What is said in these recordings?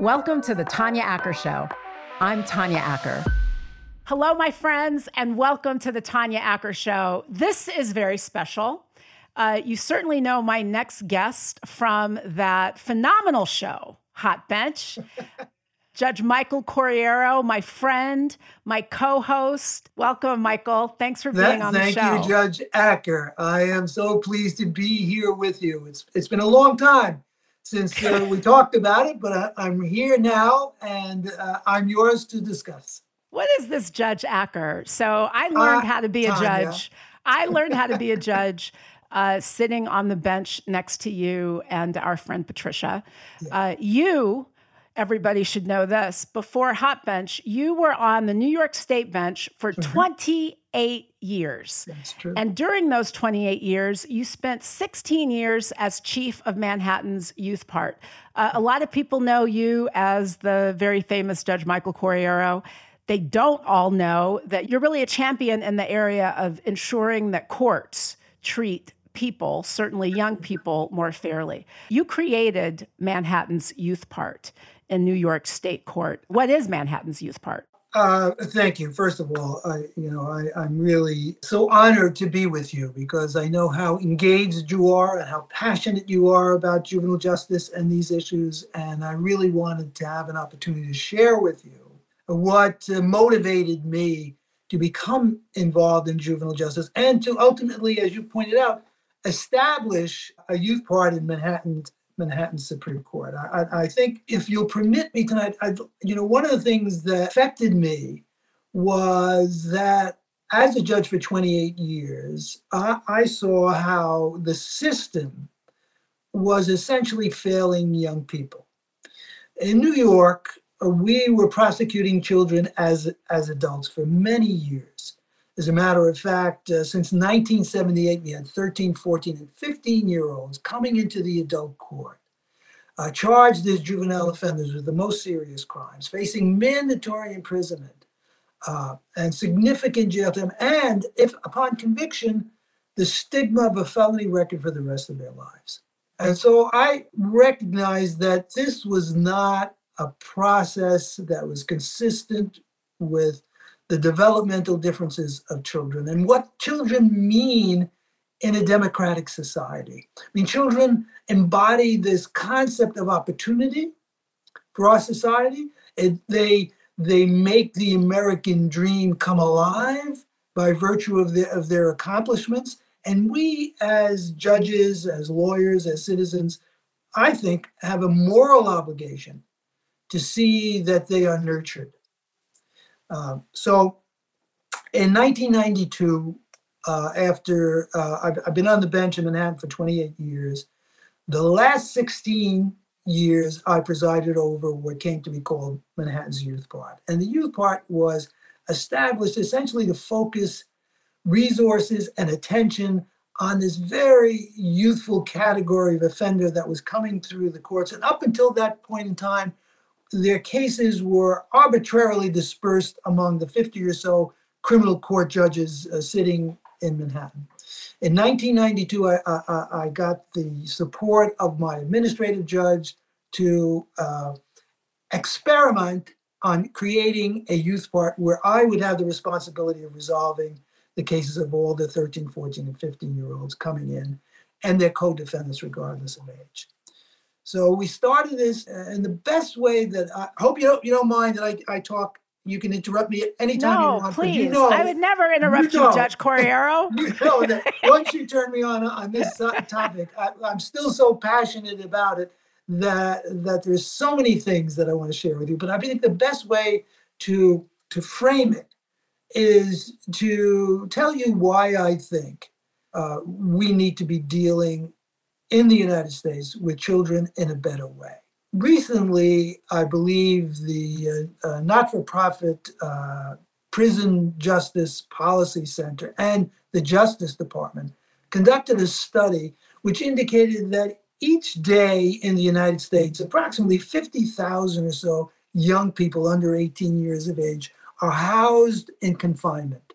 Welcome to the Tanya Acker Show. I'm Tanya Acker. Hello, my friends, and welcome to the Tanya Acker Show. This is very special. Uh, you certainly know my next guest from that phenomenal show, Hot Bench. Judge Michael Corriero, my friend, my co-host. Welcome, Michael. Thanks for being that, on the show. Thank you, Judge Acker. I am so pleased to be here with you. It's it's been a long time since uh, we talked about it, but I, am here now, and uh, I'm yours to discuss. What is this Judge Acker? So I learned uh, how to be a Tanya. judge. I learned how to be a judge. Uh, sitting on the bench next to you and our friend Patricia. Yeah. Uh, you everybody should know this. Before Hot Bench, you were on the New York State bench for mm-hmm. 28 years. That's true. And during those 28 years, you spent 16 years as chief of Manhattan's youth part. Uh, a lot of people know you as the very famous Judge Michael Corriero. They don't all know that you're really a champion in the area of ensuring that courts treat people, certainly young people, more fairly. You created Manhattan's youth part in New York State Court. What is Manhattan's Youth Part? Uh, thank you. First of all, I, you know, I, I'm really so honored to be with you because I know how engaged you are and how passionate you are about juvenile justice and these issues. And I really wanted to have an opportunity to share with you what uh, motivated me to become involved in juvenile justice and to ultimately, as you pointed out, establish a youth part in Manhattan Manhattan Supreme Court. I, I, I think if you'll permit me tonight, I'd, you know, one of the things that affected me was that as a judge for 28 years, I, I saw how the system was essentially failing young people. In New York, we were prosecuting children as, as adults for many years. As a matter of fact, uh, since 1978, we had 13, 14, and 15 year olds coming into the adult court, uh, charged as juvenile offenders with the most serious crimes, facing mandatory imprisonment uh, and significant jail time, and if upon conviction, the stigma of a felony record for the rest of their lives. And so I recognized that this was not a process that was consistent with the developmental differences of children and what children mean in a democratic society. I mean, children embody this concept of opportunity for our society. It, they, they make the American dream come alive by virtue of, the, of their accomplishments. And we, as judges, as lawyers, as citizens, I think, have a moral obligation to see that they are nurtured um, so in 1992, uh, after uh, I've, I've, been on the bench in Manhattan for 28 years, the last 16 years I presided over what came to be called Manhattan's Youth Part. And the Youth Part was established essentially to focus resources and attention on this very youthful category of offender that was coming through the courts. And up until that point in time, their cases were arbitrarily dispersed among the 50 or so criminal court judges uh, sitting in Manhattan. In 1992, I, I, I, got the support of my administrative judge to uh, experiment on creating a youth part where I would have the responsibility of resolving the cases of all the 13, 14, and 15 year olds coming in and their co defendants, regardless of age. So we started this uh, in the best way that I hope you don't you don't mind that I, I talk. You can interrupt me anytime no, you want. please. You know, I would never interrupt you, know, you Judge Corriero. you know that once you turn me on on this topic, I, I'm still so passionate about it that that there's so many things that I want to share with you. But I think the best way to to frame it is to tell you why I think uh, we need to be dealing in the United States with children in a better way. Recently, I believe the uh, uh, not for profit uh, Prison Justice Policy Center and the Justice Department conducted a study which indicated that each day in the United States, approximately 50,000 or so young people under 18 years of age are housed in confinement.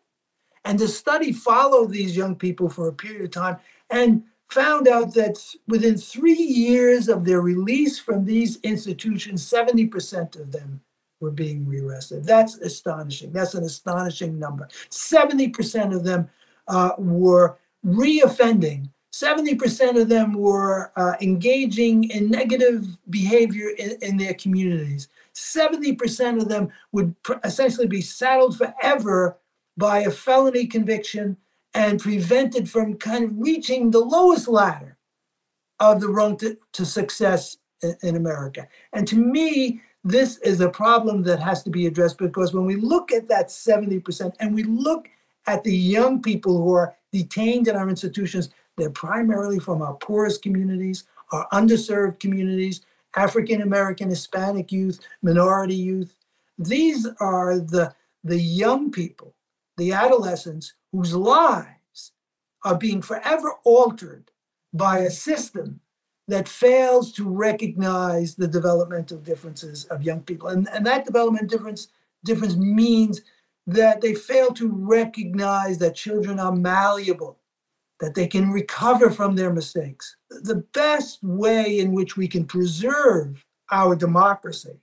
And the study followed these young people for a period of time and found out that within three years of their release from these institutions, 70% of them were being rearrested. That's astonishing. That's an astonishing number. 70% of them uh, were reoffending. 70% of them were uh, engaging in negative behavior in, in their communities. 70% of them would pr- essentially be saddled forever by a felony conviction and prevented from kind of reaching the lowest ladder of the rung to, to success in, in America. And to me, this is a problem that has to be addressed because when we look at that 70% and we look at the young people who are detained in our institutions, they're primarily from our poorest communities, our underserved communities, African American, Hispanic youth, minority youth. These are the, the young people, the adolescents whose lives are being forever altered by a system that fails to recognize the developmental differences of young people. And, and that development difference difference means that they fail to recognize that children are malleable, that they can recover from their mistakes. The best way in which we can preserve our democracy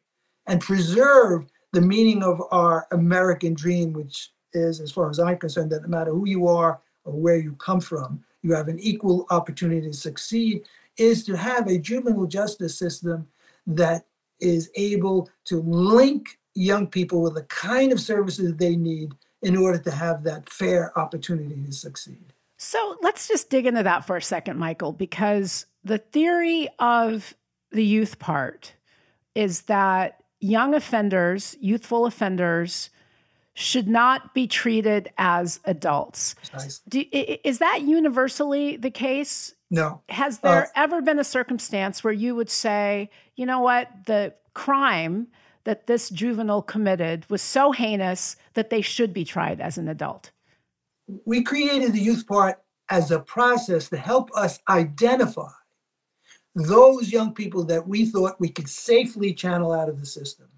and preserve the meaning of our American dream, which is, as far as I'm concerned, that no matter who you are or where you come from, you have an equal opportunity to succeed, is to have a juvenile justice system that is able to link young people with the kind of services they need in order to have that fair opportunity to succeed. So let's just dig into that for a second, Michael, because the theory of the youth part is that young offenders, youthful offenders, should not be treated as adults. Do, is that universally the case? No. Has there uh, ever been a circumstance where you would say, you know what, the crime that this juvenile committed was so heinous that they should be tried as an adult? We created the youth part as a process to help us identify those young people that we thought we could safely channel out of the system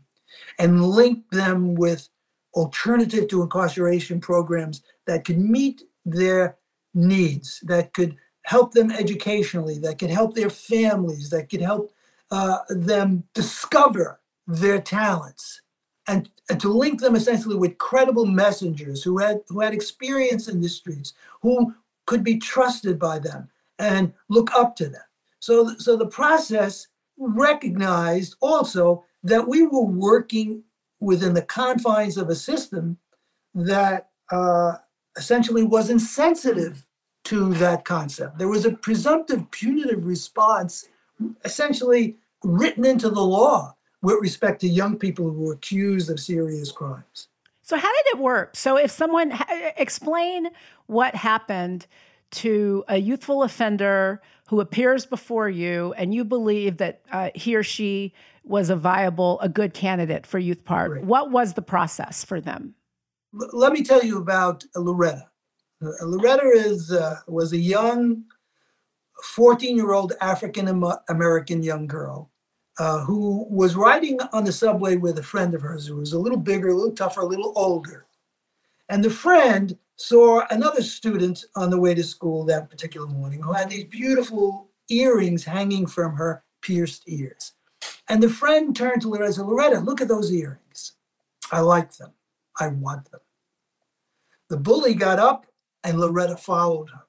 and link them with alternative to incarceration programs that could meet their needs, that could help them educationally, that could help their families, that could help uh, them discover their talents, and, and to link them essentially with credible messengers who had who had experience in the streets, who could be trusted by them and look up to them. So, so the process recognized also that we were working within the confines of a system that uh, essentially was insensitive to that concept. There was a presumptive punitive response essentially written into the law with respect to young people who were accused of serious crimes. So, how did it work? So, if someone explain what happened to a youthful offender who appears before you and you believe that uh, he or she was a viable, a good candidate for Youth Part. Right. What was the process for them? Let me tell you about Loretta. Uh, Loretta is uh, was a young, 14-year-old African American young girl uh, who was riding on the subway with a friend of hers who was a little bigger, a little tougher, a little older. And the friend saw another student on the way to school that particular morning who had these beautiful earrings hanging from her pierced ears. And the friend turned to Loretta and said, Loretta, look at those earrings. I like them. I want them. The bully got up and Loretta followed her.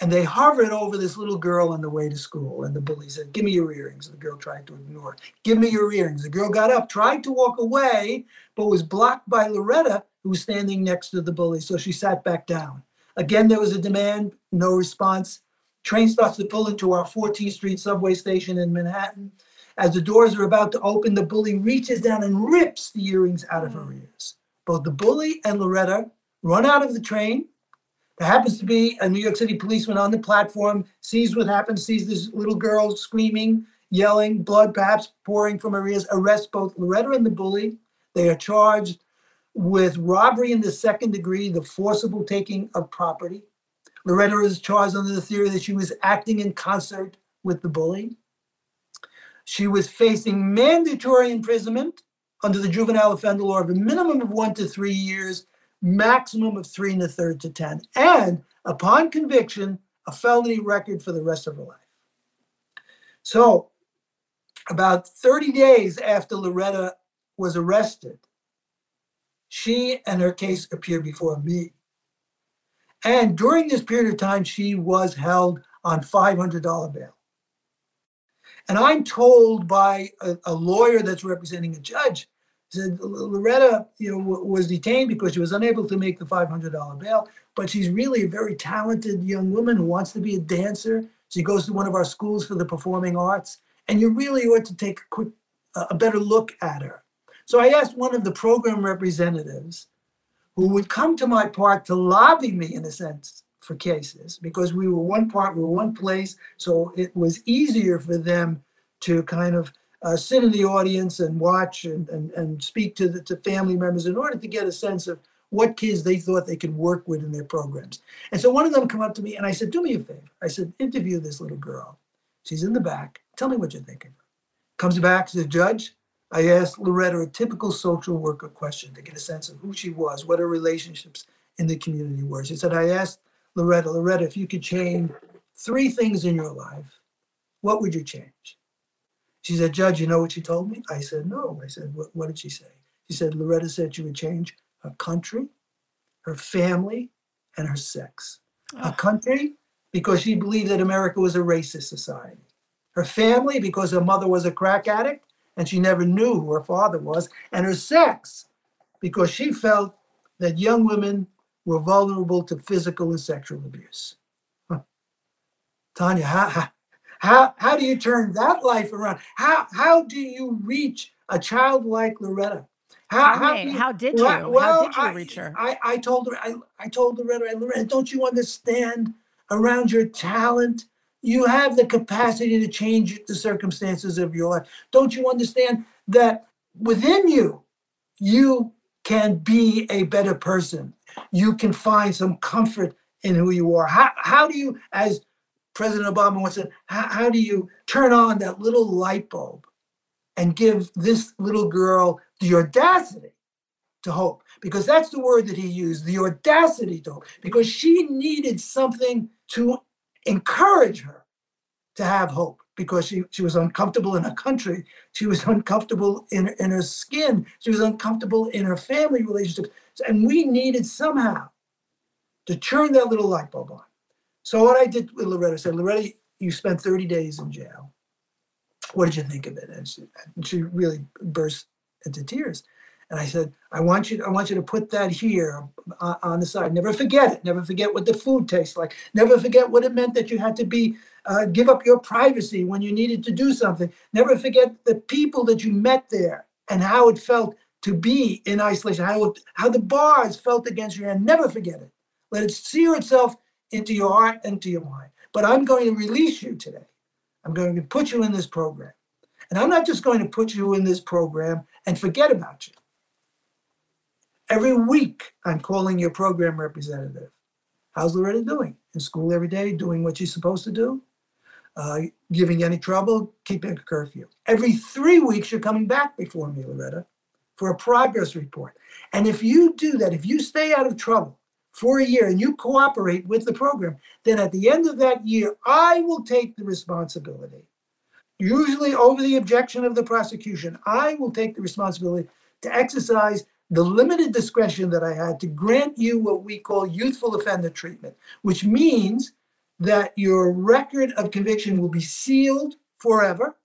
And they hovered over this little girl on the way to school. And the bully said, Give me your earrings. The girl tried to ignore. Give me your earrings. The girl got up, tried to walk away, but was blocked by Loretta, who was standing next to the bully. So she sat back down. Again, there was a demand, no response. Train starts to pull into our 14th Street subway station in Manhattan. As the doors are about to open, the bully reaches down and rips the earrings out of her mm. ears. Both the bully and Loretta run out of the train. There happens to be a New York City policeman on the platform, sees what happens, sees this little girl screaming, yelling, blood perhaps pouring from her ears, arrests both Loretta and the bully. They are charged with robbery in the second degree, the forcible taking of property. Loretta is charged under the theory that she was acting in concert with the bully. She was facing mandatory imprisonment under the juvenile offender law of a minimum of one to three years, maximum of three and a third to 10. And upon conviction, a felony record for the rest of her life. So, about 30 days after Loretta was arrested, she and her case appeared before me. And during this period of time, she was held on $500 bail. And I'm told by a, a lawyer that's representing a judge said Loretta, you know, was detained because she was unable to make the $500 bail, but she's really a very talented young woman who wants to be a dancer. She goes to one of our schools for the performing arts, and you really ought to take a quick, a better look at her. So I asked one of the program representatives who would come to my part to lobby me, in a sense, for cases because we were one part, we were one place, so it was easier for them to kind of uh, sit in the audience and watch and, and, and speak to the to family members in order to get a sense of what kids they thought they could work with in their programs. And so one of them come up to me and I said, do me a favor. I said, interview this little girl. She's in the back. Tell me what you're thinking. Comes back to the judge. I asked Loretta a typical social worker question to get a sense of who she was, what her relationships in the community were. She said, I asked Loretta, Loretta, if you could change three things in your life, what would you change? She said, Judge, you know what she told me? I said, No. I said, What, what did she say? She said, Loretta said she would change her country, her family, and her sex. Oh. Her country, because she believed that America was a racist society. Her family, because her mother was a crack addict and she never knew who her father was. And her sex, because she felt that young women were vulnerable to physical and sexual abuse. Huh. Tanya, how, how, how do you turn that life around? How, how do you reach a child like Loretta? How, how, you, how did you? Well, how did you reach her? I, I told her, I, I told Loretta, Loretta, don't you understand around your talent? You have the capacity to change the circumstances of your life. Don't you understand that within you, you can be a better person? You can find some comfort in who you are. How, how do you, as President Obama once said, how, do you turn on that little light bulb and give this little girl the audacity to hope? Because that's the word that he used, the audacity to hope, because she needed something to encourage her to have hope because she, she was uncomfortable in her country. She was uncomfortable in, in her skin. She was uncomfortable in her family relationships. And we needed somehow to turn that little light bulb on. So what I did with Loretta I said, Loretta, you spent 30 days in jail. What did you think of it? And she, and she really burst into tears. And I said, I want you, I want you to put that here on the side. Never forget it. Never forget what the food tastes like. Never forget what it meant that you had to be uh, give up your privacy when you needed to do something. Never forget the people that you met there and how it felt to be in isolation. How how the bars felt against you. And never forget it. Let it sear itself into your heart and to your mind. But I'm going to release you today. I'm going to put you in this program. And I'm not just going to put you in this program and forget about you. Every week, I'm calling your program representative. How's Loretta doing? In school every day, doing what she's supposed to do? Uh, giving any trouble, keeping a curfew. Every three weeks, you're coming back before me, Loretta, for a progress report. And if you do that, if you stay out of trouble for a year and you cooperate with the program, then at the end of that year, I will take the responsibility. Usually over the objection of the prosecution, I will take the responsibility to exercise the limited discretion that I had to grant you what we call youthful offender treatment, which means that your record of conviction will be sealed forever,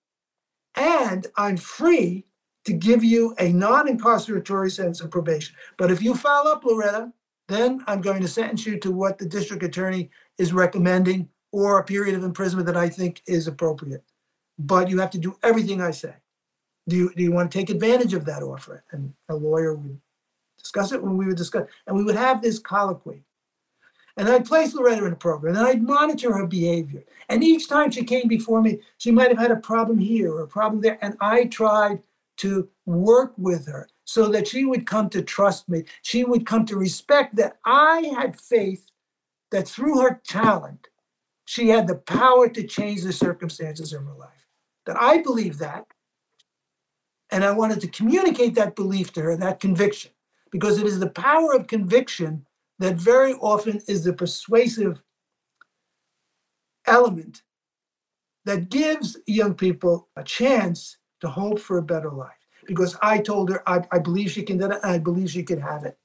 and I'm free to give you a non incarceratory sentence of probation. But if you foul up, Loretta, then I'm going to sentence you to what the district attorney is recommending or a period of imprisonment that I think is appropriate. But you have to do everything I say do you, do you want to take advantage of that offer? And a lawyer would discuss it when we would discuss, and we would have this colloquy. And I'd place Loretta in a program, and I'd monitor her behavior. And each time she came before me, she might have had a problem here or a problem there, and I tried to work with her so that she would come to trust me. She would come to respect that I had faith that through her talent, she had the power to change the circumstances of her life. That I believe that, and I wanted to communicate that belief to her, that conviction, because it is the power of conviction that very often is the persuasive element that gives young people a chance to hope for a better life. Because I told her I, I believe she can do it, and I believe she can have it.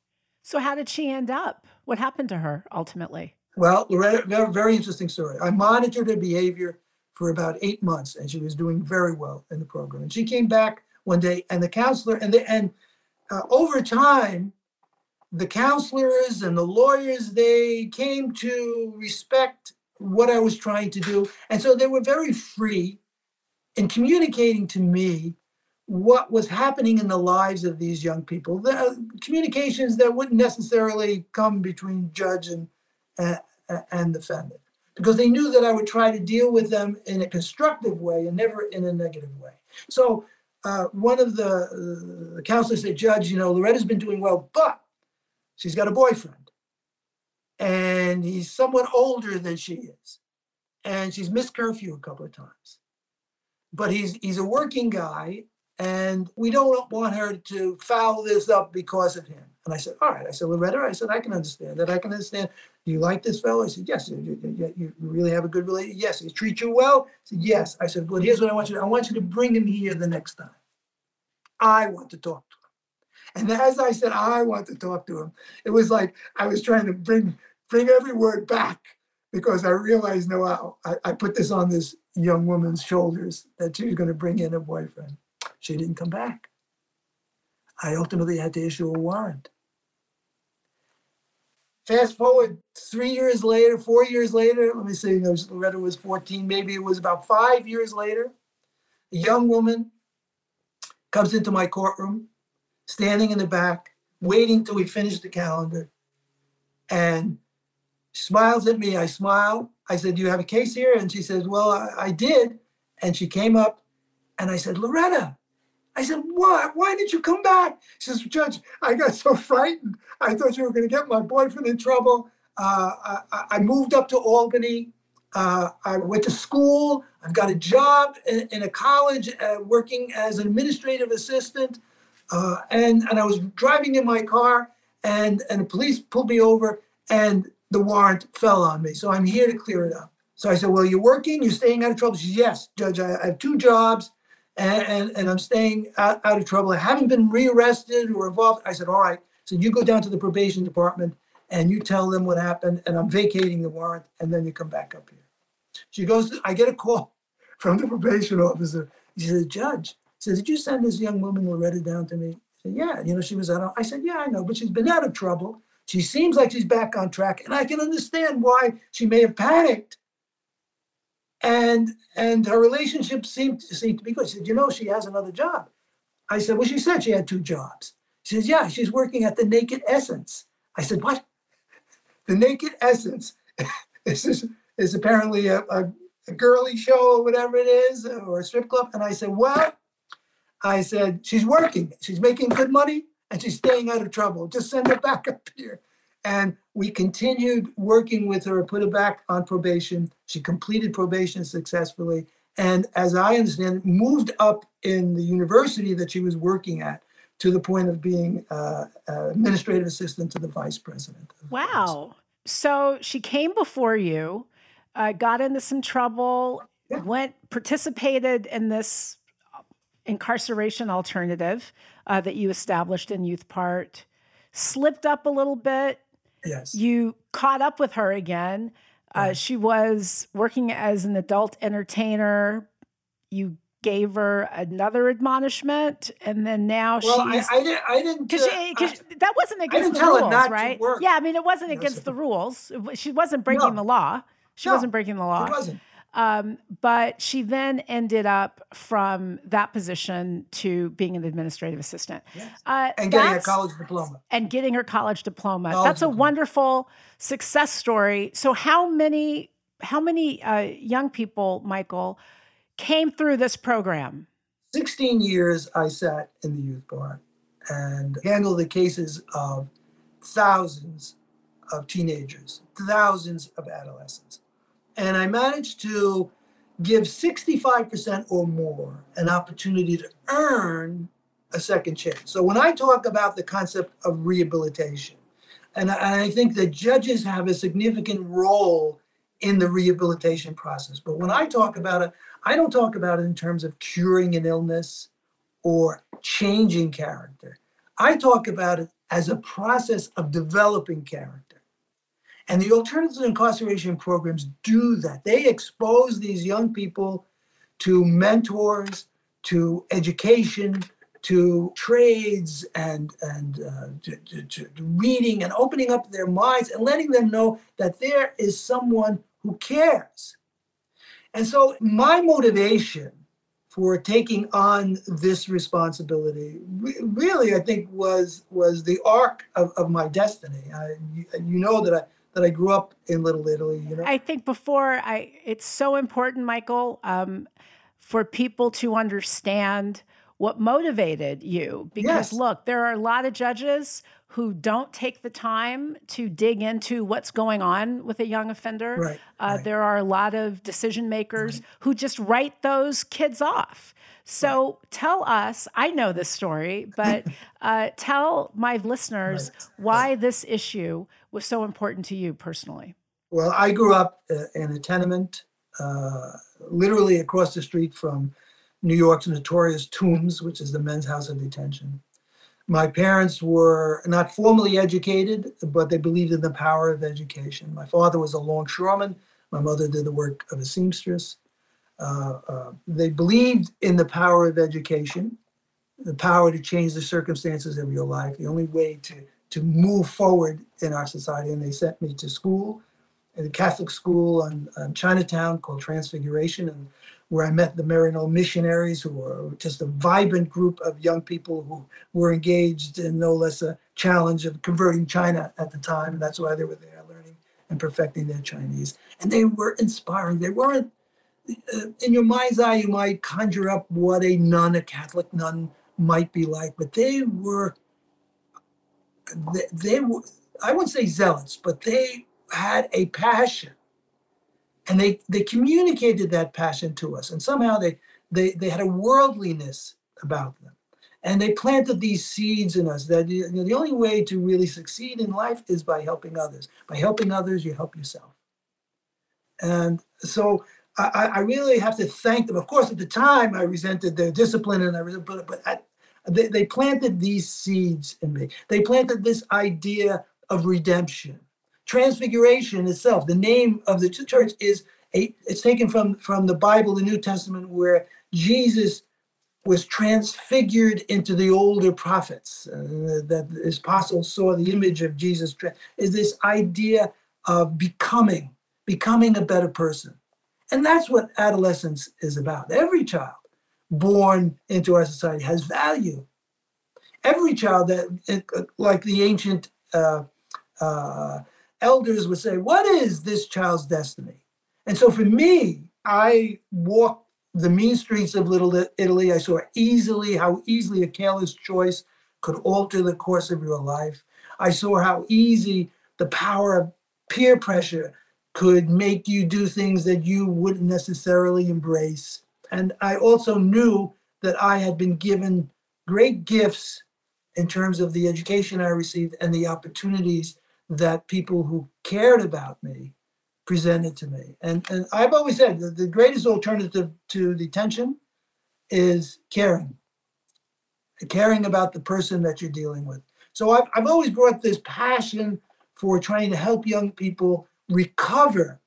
So, how did she end up? What happened to her ultimately? Well, Loretta, very, very interesting story. I monitored her behavior for about eight months, and she was doing very well in the program. And she came back one day, and the counselor, and the, and uh, over time, the counselors and the lawyers they came to respect what I was trying to do, and so they were very free in communicating to me what was happening in the lives of these young people. The uh, communications that wouldn't necessarily come between judge and uh, and defendant, because they knew that I would try to deal with them in a constructive way and never in a negative way. So uh, one of the, uh, the counselors said, Judge, you know, Loretta's been doing well, but she's got a boyfriend, and he's somewhat older than she is, and she's missed curfew a couple of times. But he's he's a working guy, and we don't want her to foul this up because of him. And I said, all right. I said, Loretta, I said, I can understand that. I can understand. Do you like this fellow? I said, yes. You, you, you really have a good relationship? Yes. He treats you well? I said, yes. I said, well, here's what I want you to. I want you to bring him here the next time. I want to talk to him. And as I said, I want to talk to him, it was like I was trying to bring bring every word back because I realized, no, I, I put this on this young woman's shoulders that she was going to bring in a boyfriend. She didn't come back. I ultimately had to issue a warrant. Fast forward three years later, four years later, let me see, Loretta was 14, maybe it was about five years later, a young woman comes into my courtroom, standing in the back, waiting till we finish the calendar, and smiles at me. I smile. I said, Do you have a case here? And she says, Well, I, I did. And she came up and I said, Loretta, I said, What? Why did you come back? She says, Judge, I got so frightened. I thought you were going to get my boyfriend in trouble. Uh, I, I, moved up to Albany. Uh, I went to school. I've got a job in, in a college uh, working as an administrative assistant. Uh, and, and I was driving in my car, and, and the police pulled me over, and the warrant fell on me. So I'm here to clear it up. So I said, Well, you're working, you're staying out of trouble. She said, Yes, Judge, I, I have two jobs and, and, and I'm staying out, out of trouble. I haven't been rearrested or involved. I said, all right. So you go down to the probation department and you tell them what happened, and I'm vacating the warrant, and then you come back up here. She goes, I get a call from the probation officer. He says, Judge, says, did you send this young woman Loretta down to me? I said, yeah, you know, she was out. I said, yeah, I know, but she's been out of trouble. She seems like she's back on track, and I can understand why she may have panicked and and her relationship seemed seemed to be good. She said, "You know, she has another job." I said, "Well, she said she had two jobs." She says, "Yeah, she's working at the Naked Essence." I said, "What?" The Naked Essence is is apparently a, a, a girly show or whatever it is, or a strip club. And I said, "Well," I said, "She's working. She's making good money, and she's staying out of trouble. Just send her back up here." And we continued working with her, put her back on probation. She completed probation successfully. And as I understand moved up in the university that she was working at to the point of being uh, uh, administrative assistant to the vice president. Wow. So she came before you, uh, got into some trouble, yeah. went, participated in this incarceration alternative uh, that you established in Youth Part, slipped up a little bit, Yes. You caught up with her again. Uh, she was working as an adult entertainer. You gave her another admonishment, and then now well, she's. I, I didn't. I didn't. Because uh, that wasn't against the rules, right? Yeah, I mean, it wasn't against the rules. She wasn't breaking no. the law. She no, wasn't breaking the law. She wasn't. Um, but she then ended up from that position to being an administrative assistant. Yes. Uh, and getting a college diploma. And getting her college diploma. College that's diploma. a wonderful success story. So how many how many uh, young people, Michael, came through this program? 16 years I sat in the youth part and handled the cases of thousands of teenagers, thousands of adolescents and I managed to give 65% or more an opportunity to earn a second chance. So when I talk about the concept of rehabilitation, and I, think that judges have a significant role in the rehabilitation process. But when I talk about it, I don't talk about it in terms of curing an illness or changing character. I talk about it as a process of developing character. And the alternative incarceration programs do that. They expose these young people to mentors, to education, to trades and and uh, to, to, to, reading and opening up their minds and letting them know that there is someone who cares. And so my motivation for taking on this responsibility really i think was was the arc of, of my destiny I, you, know that i that i grew up in little italy you know i think before i it's so important michael um, for people to understand what motivated you because yes. look there are a lot of judges who don't take the time to dig into what's going on with a young offender right, uh, right. there are a lot of decision makers right. who just write those kids off so tell us i know this story but uh, tell my listeners why this issue was so important to you personally well i grew up uh, in a tenement uh, literally across the street from New York's notorious Tombs, which is the men's house of detention. My parents were not formally educated, but they believed in the power of education. My father was a longshoreman. My mother did the work of a seamstress. Uh, uh, they believed in the power of education, the power to change the circumstances of your life, the only way to, to move forward in our society. And they sent me to school, a Catholic school in, in Chinatown called Transfiguration. And where I met the Maryknoll missionaries, who were just a vibrant group of young people who were engaged in no less a challenge of converting China at the time. And that's why they were there, learning and perfecting their Chinese. And they were inspiring. They weren't, uh, in your mind's eye, you might conjure up what a nun, a Catholic nun, might be like, but they were, they, were, I wouldn't say zealots, but they had a passion. And they they communicated that passion to us. And somehow they they they had a worldliness about them. And they planted these seeds in us that you know, the only way to really succeed in life is by helping others. By helping others you help yourself. And so I, I really have to thank them. Of course, at the time, I resented their discipline, and I resented, but but I, they, they planted these seeds in me. They planted this idea of redemption, Transfiguration itself, the name of the church is a, it's taken from from the Bible, the New Testament, where Jesus was transfigured into the older prophets. Uh, that his apostles saw the image of Jesus. Is this idea of becoming, becoming a better person, and that's what adolescence is about. Every child born into our society has value. Every child that, like the ancient. Uh, uh, elders would say, What is this child's destiny? And so for me, I walked the mean streets of Little Italy. I saw easily how easily a careless choice could alter the course of your life. I saw how easy the power of peer pressure could make you do things that you wouldn't necessarily embrace. And I also knew that I had been given great gifts in terms of the education I received and the opportunities that people who cared about me presented to me. And, and I've always said that the greatest alternative to detention is caring, caring about the person that you're dealing with. So I've, I've always brought this passion for trying to help young people recover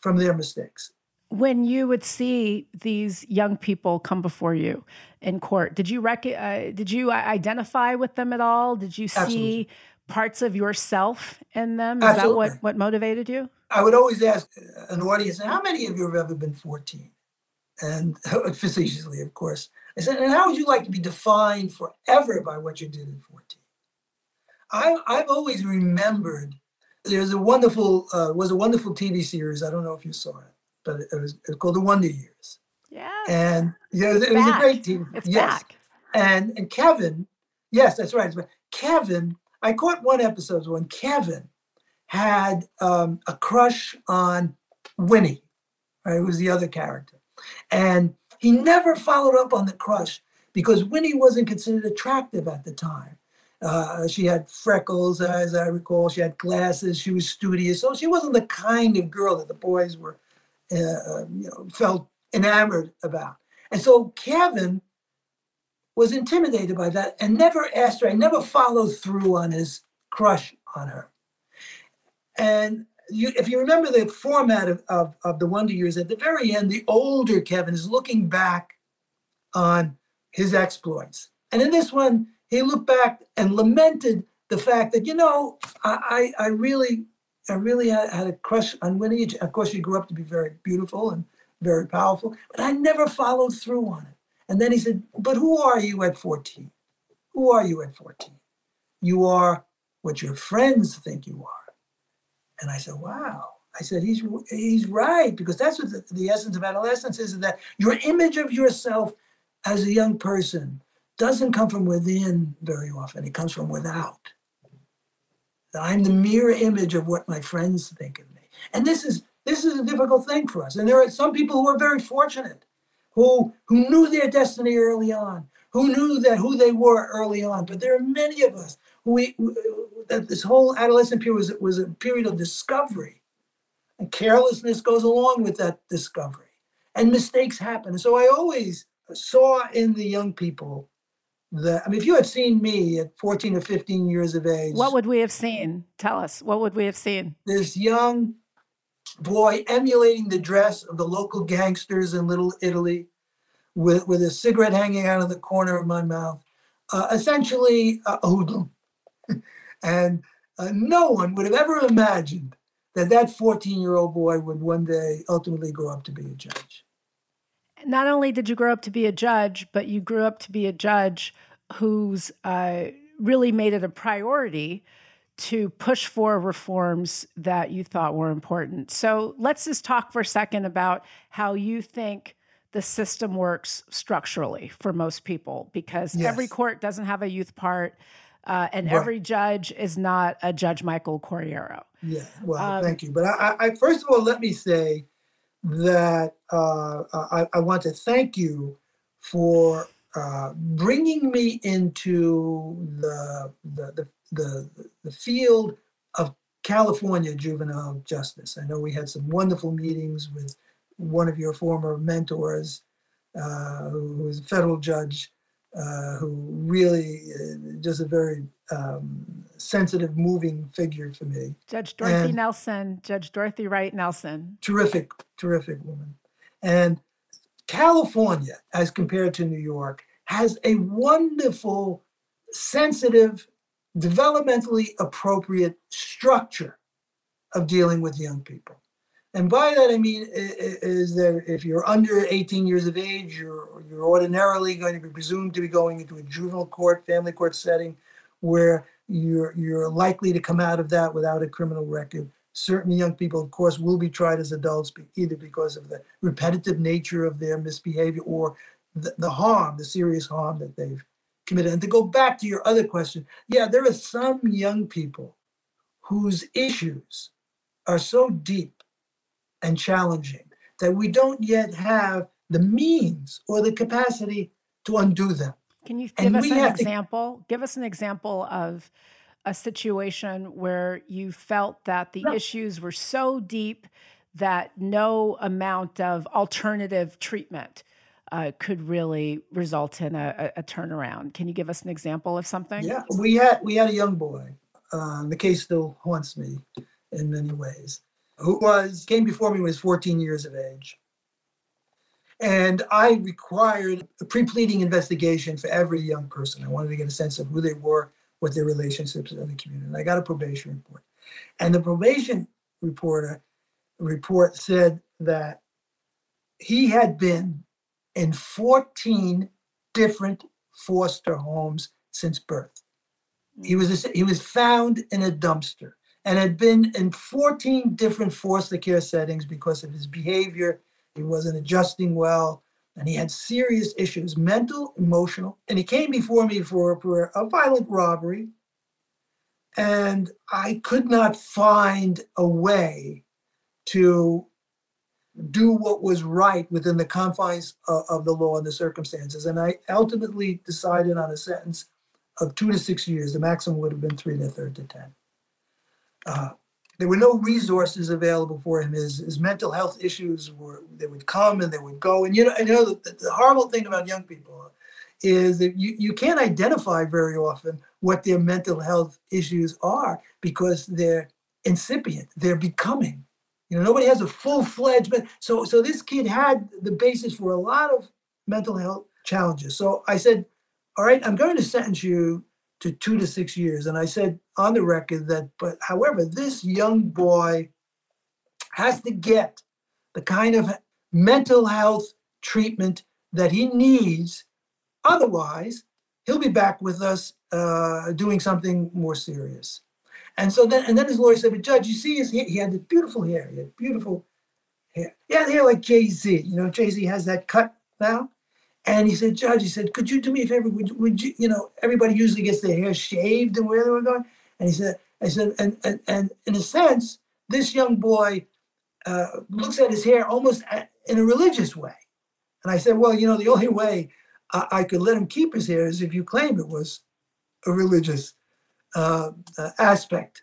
from their mistakes. When you would see these young people come before you in court, did you rec- uh, did you identify with them at all? Did you see Absolutely parts of yourself in them? Is Absolutely. that what, what motivated you? I would always ask an audience, how many of you have ever been 14? And facetiously, of course. I said, and how would you like to be defined forever by what you did in 14? I, I've always remembered there's a wonderful uh, was a wonderful TV series. I don't know if you saw it, but it was, it was called The Wonder Years. Yeah. And yeah, it was, it was a great team. It's yes. back. And and Kevin, yes, that's right. Kevin I caught one episode when Kevin had um, a crush on Winnie, right? Who was the other character. And he never followed up on the crush because Winnie wasn't considered attractive at the time. Uh, she had freckles, as I recall. She had glasses. She was studious. So she wasn't the kind of girl that the boys were, uh, you know, felt enamored about. And so Kevin was intimidated by that and never asked her, I never followed through on his crush on her. And you, if you remember the format of, of, of the Wonder Years, at the very end, the older Kevin is looking back on his exploits. And in this one, he looked back and lamented the fact that, you know, I, I, I really, I really had, a crush on Winnie. Of course, she grew up to be very beautiful and very powerful, but I never followed through on it. And then he said, But who are you at 14? Who are you at 14? You are what your friends think you are. And I said, Wow. I said, he's he's right because that's what the, the essence of adolescence is, is that your image of yourself as a young person doesn't come from within very often. It comes from without. I'm the mirror image of what my friends think of me. And this is this is a difficult thing for us. And there are some people who are very fortunate, who who knew their destiny early on, who knew that who they were early on. But there are many of us who we that this whole adolescent period was was a period of discovery. And carelessness goes along with that discovery. And mistakes happen. And so I always saw in the young people that I mean, if you had seen me at 14 or 15 years of age, what would we have seen? Tell us, what would we have seen? This young boy emulating the dress of the local gangsters in Little Italy, with, with a cigarette hanging out of the corner of my mouth, uh, essentially a hoodlum. and uh, no one would have ever imagined that that 14 year old boy would one day ultimately grow up to be a judge. Not only did you grow up to be a judge, but you grew up to be a judge who's uh, really made it a priority to push for reforms that you thought were important. So let's just talk for a second about how you think the system works structurally for most people, because yes. every court doesn't have a youth part. Uh, and right. every judge is not a Judge Michael Corriero. Yeah, well, um, thank you. But I, I, first of all, let me say that uh, I, I, want to thank you for uh, bringing me into the, the, the, the, the field of California juvenile justice. I know we had some wonderful meetings with one of your former mentors, uh, who was a federal judge, uh, who really uh, just a very um, sensitive, moving figure for me. Judge Dorothy and Nelson, Judge Dorothy Wright Nelson. Terrific, terrific woman. And California, as compared to New York, has a wonderful, sensitive, developmentally appropriate structure of dealing with young people. And by that I mean is that if you're under 18 years of age, you're you're ordinarily going to be presumed to be going into a juvenile court, family court setting, where you're you're likely to come out of that without a criminal record. Certain young people, of course, will be tried as adults, either because of the repetitive nature of their misbehavior or the, the harm, the serious harm that they've committed. And to go back to your other question, yeah, there are some young people whose issues are so deep and challenging that we don't yet have the means or the capacity to undo them. Can you give and us an example? To... Give us an example of a situation where you felt that the issues were so deep that no amount of alternative treatment uh, could really result in a, a, turnaround. Can you give us an example of something? Yeah, we had we had a young boy. Uh, the case still haunts me in many ways. Who was came before me when he was 14 years of age, and I required a pre-pleading investigation for every young person. I wanted to get a sense of who they were, what their relationships in the community. And I got a probation report, and the probation reporter report said that he had been in 14 different foster homes since birth. He was he was found in a dumpster and had been in 14 different foster care settings because of his behavior. He wasn't adjusting well, and he had serious issues, mental, emotional. And he came before me for, for a violent robbery, and I could not find a way to do what was right within the confines of, of, the law and the circumstances. And I ultimately decided on a sentence of two to six years. The maximum would have been three and a third to 10. Uh, there were no resources available for him. His, his mental health issues were, they would come and they would go. And you know, you know the, the horrible thing about young people is that you, you can't identify very often what their mental health issues are because they're incipient, they're becoming. You know, nobody has a full-fledged, but so so this kid had the basis for a lot of mental health challenges. So I said, all right, I'm going to sentence you to two to six years. And I said on the record that, but however, this young boy has to get the kind of mental health treatment that he needs. Otherwise, he'll be back with us uh, doing something more serious. And so then, and then his lawyer said, but Judge, you see, his, he had this beautiful hair. He had beautiful hair. Had hair like Jay Z. You know, Jay Z has that cut now. And he said, Judge, he said, could you do me a favor? Would, would you, you know, everybody usually gets their hair shaved and where they were going. And he said, I said, and, and, and in a sense, this young boy uh, looks at his hair almost in a religious way. And I said, well, you know, the only way I, I could let him keep his hair is if you claim it was a religious uh, uh, aspect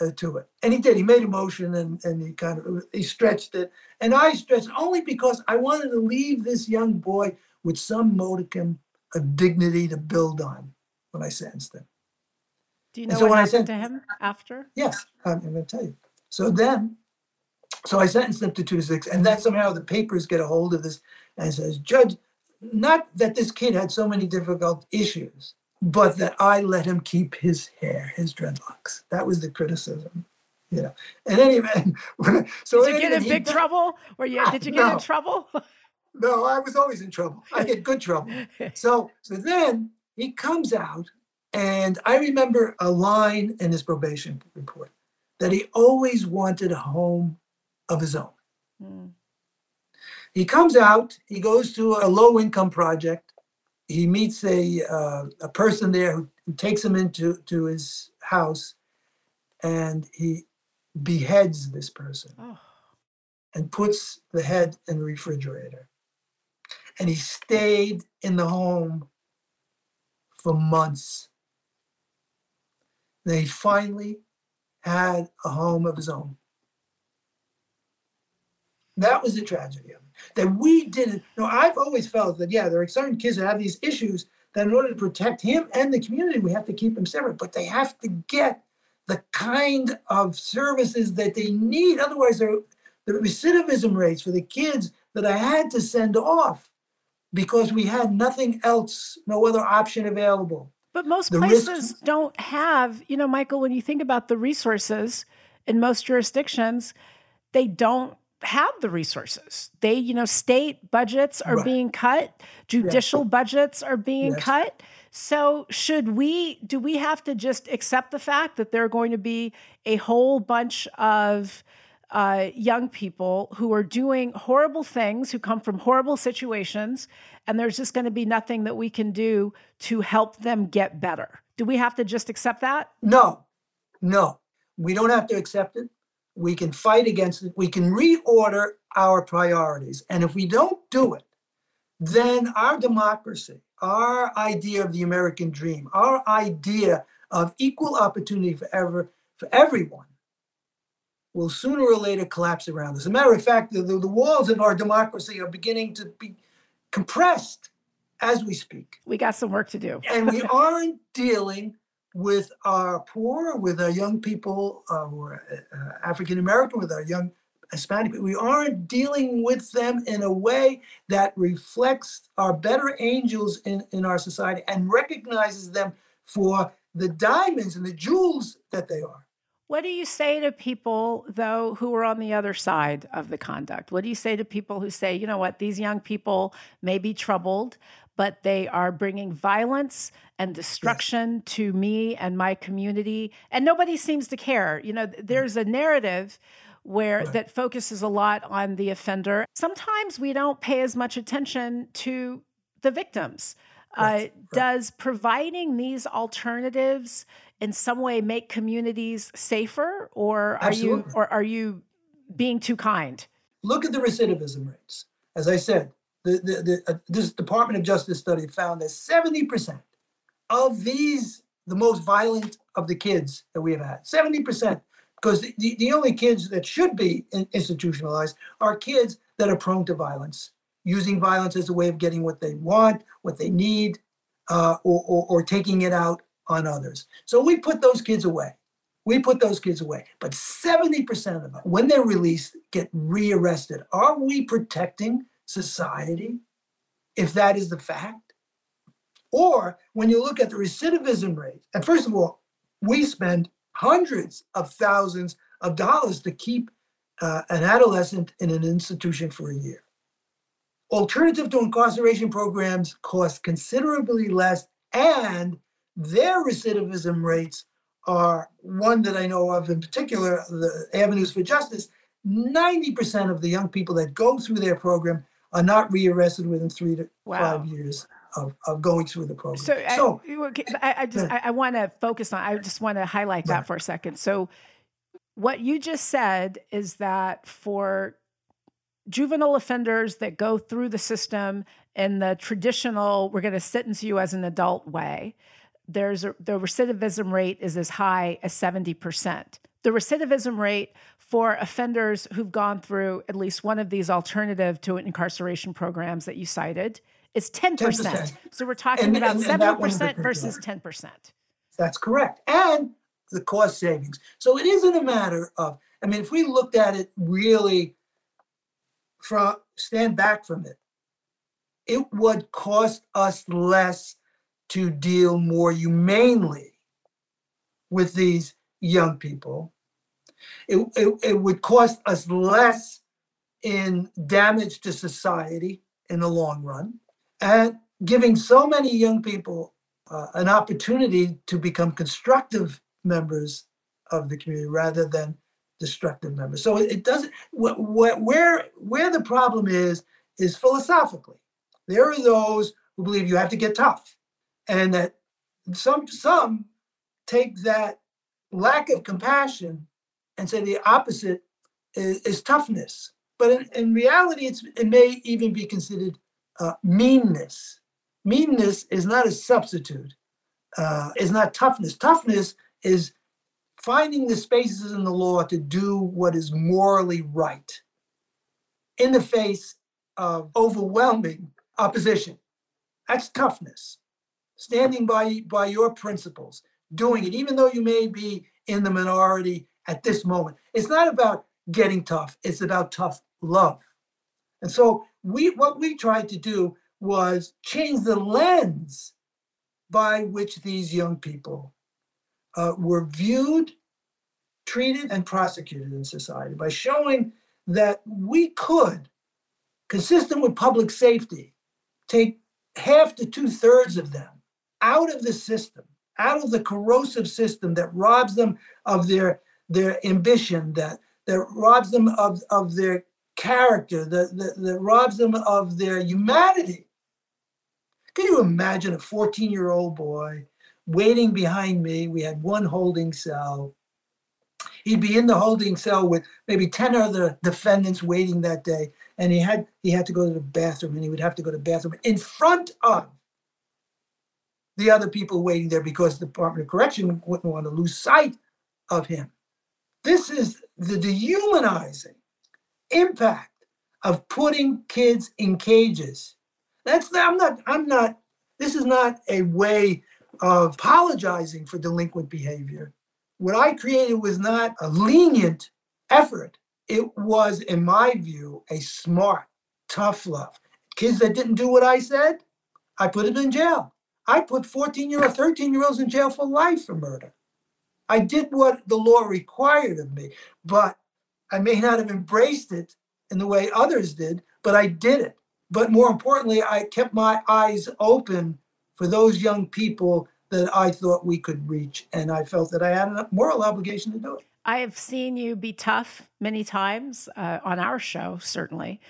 uh, to it. And he did. He made a motion and, and he kind of he stretched it. And I stretched only because I wanted to leave this young boy with some modicum of dignity to build on when I sentenced him. Do you know so what happened to him after? Yes, I'm, going to tell you. So then, so I sentenced him to two to six, and then somehow the papers get a hold of this and says, Judge, not that this kid had so many difficult issues, but that I let him keep his hair, his dreadlocks. That was the criticism. You know, and anyway, so ah, did you get in big trouble? Were you? Did you get no. in trouble? No, I was always in trouble. I get good trouble. So, so then he comes out, and I remember a line in his probation report that he always wanted a home of his own. Mm. He comes out, he goes to a low income project. He meets a, uh, a person there who, takes him into to his house and he beheads this person oh. and puts the head in the refrigerator and he stayed in the home for months. Then he finally had a home of his own. That was the tragedy of it. That we didn't. You know, I've always felt that yeah, there are certain kids that have these issues that in order to protect him and the community, we have to keep them separate. But they have to get the kind of services that they need. Otherwise, the recidivism rates for the kids that I had to send off because we had nothing else, no other option available. But most the places risks- don't have, you know, Michael, when you think about the resources in most jurisdictions, they don't have the resources. They, you know, state budgets are right. being cut, judicial budgets are being yes. cut. So, should we, do we have to just accept the fact that there are going to be a whole bunch of uh, young people who are doing horrible things, who come from horrible situations, and there's just going to be nothing that we can do to help them get better. Do we have to just accept that? No, no. We don't have to accept it. We can fight against it. We can reorder our priorities. And if we don't do it, then our democracy, our idea of the American dream, our idea of equal opportunity for, ever, for everyone will sooner or later collapse around us. As a matter of fact, the, the walls of our democracy are beginning to be compressed as we speak. We got some work to do. and we aren't dealing with our poor, with our young people uh, who are uh, African American, with our young Hispanic. people. We aren't dealing with them in a way that reflects our better angels in, in our society and recognizes them for the diamonds and the jewels that they are. What do you say to people, though, who are on the other side of the conduct? What do you say to people who say, you know what, these young people may be troubled, but they are bringing violence and destruction yes. to me and my community, and nobody seems to care? You know, there's a narrative where right. that focuses a lot on the offender. Sometimes we don't pay as much attention to the victims. Right. Uh, right. Does providing these alternatives in some way make communities safer, or are Absolutely. you or are you being too kind? Look at the recidivism rates. As I said, the, the, the uh, this Department of Justice study found that 70% of these, the most violent of the kids that we have had, 70%, because the, the only kids that should be institutionalized are kids that are prone to violence, using violence as a way of getting what they want, what they need, uh, or, or, or taking it out on others. So we put those kids away. We put those kids away. But 70% of them, when they're released, get rearrested. Are we protecting society if that is the fact? Or when you look at the recidivism rate, and first of all, we spend hundreds of thousands of dollars to keep uh, an adolescent in an institution for a year. Alternative to incarceration programs cost considerably less, and their recidivism rates are one that I know of in particular, the Avenues for Justice. 90% of the young people that go through their program are not rearrested within three to wow. five years of, of going through the program. So, uh, so I, I, just I, I want to focus on. I just want to highlight that for a second. So, what you just said is that for juvenile offenders that go through the system in the traditional, we're going to sentence you as an adult way. There's a, the recidivism rate is as high as 70%. The recidivism rate for offenders who've gone through at least one of these alternative to incarceration programs that you cited is 10%. 10%. So we're talking and, about and, 7% and versus 10%. That's correct. And the cost savings. So it isn't a matter of, I mean, if we looked at it really from stand back from it, it would cost us less to deal more humanely with these young people. It, it, it would cost us less in damage to society in the long run and giving so many young people uh, an opportunity to become constructive members of the community rather than destructive members. So it, doesn't wh- wh- where where the problem is is philosophically. There are those who believe you have to get tough, and that some some take that lack of compassion and say the opposite is, is toughness. But in, in, reality, it may even be considered uh, meanness. Meanness is not a substitute. Uh, is not toughness. Toughness is finding the spaces in the law to do what is morally right in the face of overwhelming opposition. That's toughness. Standing by, by your principles, doing it, even though you may be in the minority at this moment. It's not about getting tough, it's about tough love. And so we what we tried to do was change the lens by which these young people uh, were viewed, treated, and prosecuted in society by showing that we could, consistent with public safety, take half to two thirds of them out of the system, out of the corrosive system that robs them of their, their ambition, that, that robs them of, of their character, that, that, that robs them of their humanity. Can you imagine a 14 year old boy waiting behind me. We had one holding cell. He'd be in the holding cell with maybe 10 other defendants waiting that day. And he had he had to go to the bathroom and he would have to go to the bathroom in front of the other people waiting there because the Department of Correction wouldn't want to lose sight of him. This is the dehumanizing impact of putting kids in cages. That's I'm not I'm not this is not a way of apologizing for delinquent behavior. What I created was not a lenient effort. It was, in my view, a smart, tough love. Kids that didn't do what I said, I put them in jail. I put 14 year old, 13 year olds in jail for life for murder. I did what the law required of me, but I may not have embraced it in the way others did, but I did it. But more importantly, I kept my eyes open for those young people that I thought we could reach. And I felt that I had a moral obligation to do it. I have seen you be tough many times uh, on our show, certainly,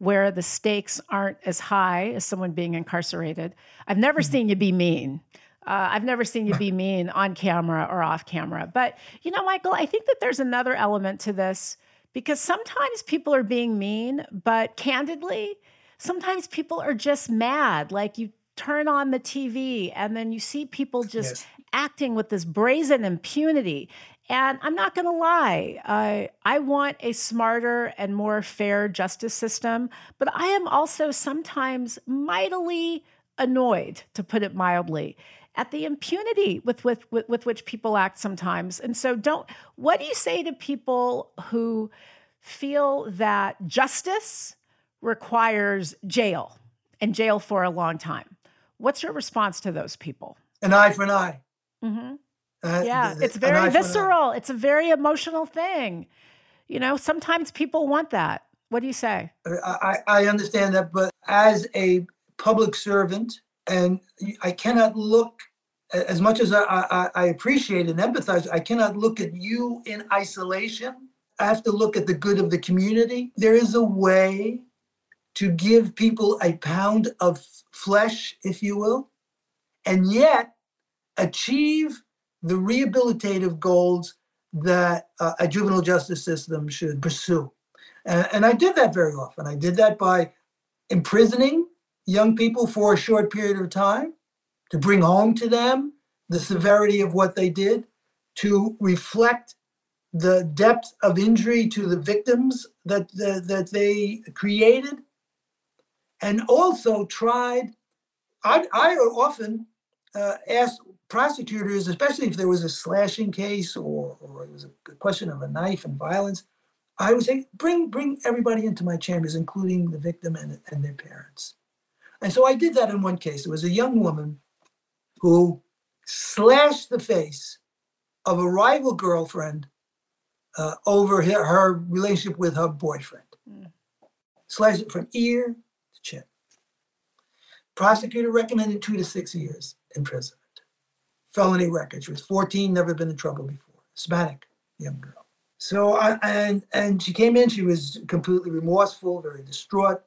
where the stakes aren't as high as someone being incarcerated. I've never mm-hmm. seen you be mean. Uh, I've never seen you be mean on camera or off camera. But, you know, Michael, I think that there's another element to this because sometimes people are being mean, but candidly, sometimes people are just mad. Like you turn on the TV and then you see people just Yes. acting with this brazen impunity. And I'm not going to lie, I I want a smarter and more fair justice system, but I am also sometimes mightily annoyed, to put it mildly, at the impunity with, with, with, with which people act sometimes. And so, don't, what do you say to people who feel that justice requires jail and jail for a long time? What's your response to those people? An eye for an eye. hmm Uh, Yeah, it's very visceral. It's a very emotional thing. You know, sometimes people want that. What do you say? I, I I understand that, but as a public servant, and I cannot look as much as I, I, I appreciate and empathize. I cannot look at you in isolation. I have to look at the good of the community. There is a way to give people a pound of flesh, if you will, and yet achieve the rehabilitative goals that uh, a juvenile justice system should pursue. And, and I did that very often. I did that by imprisoning young people for a short period of time to bring home to them the severity of what they did, to reflect the depth of injury to the victims that, that, that they created, and also tried. I, I often uh, asked prosecutors, especially if there was a slashing case or, or it was a question of a knife and violence, I would say, bring bring everybody into my chambers, including the victim and, and their parents. And so I did that in one case. It was a young woman who slashed the face of a rival girlfriend uh, over her, her relationship with her boyfriend. Mm. Slashed it from ear to chin. Prosecutor recommended two to six years imprisonment. Felony record. She was 14, never been in trouble before. Hispanic young girl. So I and and she came in. She was completely remorseful, very distraught.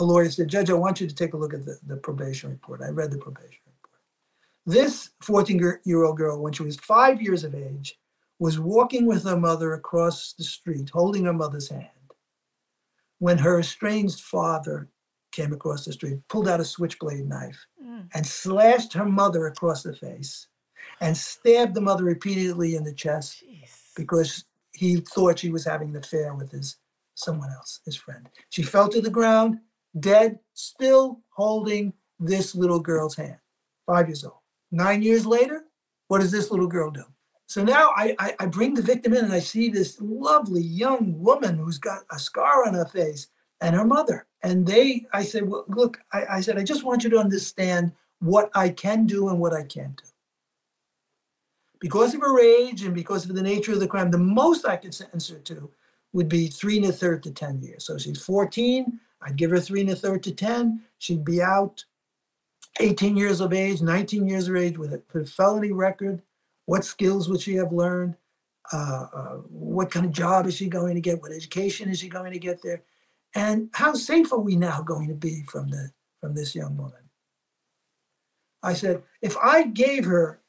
A lawyer said, "Judge, I want you to take a look at the, the probation report." I read the probation report. This 14-year-old girl, when she was five years of age, was walking with her mother across the street, holding her mother's hand, when her estranged father came across the street, pulled out a switchblade knife, Mm. and slashed her mother across the face, and stabbed the mother repeatedly in the chest Jeez. because he thought she was having an affair with his someone else, his friend. She fell to the ground, dead, still holding this little girl's hand, five years old. Nine years later, what does this little girl do? So now I, I, I bring the victim in and I see this lovely young woman who's got a scar on her face and her mother. And they, I said, well, look, I, I said, I just want you to understand what I can do and what I can't do because of her age and because of the nature of the crime, the most I could sentence her to would be three and a third to 10 years. So she's 14, I'd give her three and a third to 10. She'd be out 18 years of age, 19 years of age with a felony record. What skills would she have learned? Uh, uh, what kind of job is she going to get? What education is she going to get there? And how safe are we now going to be from the from this young woman? I said, if I gave her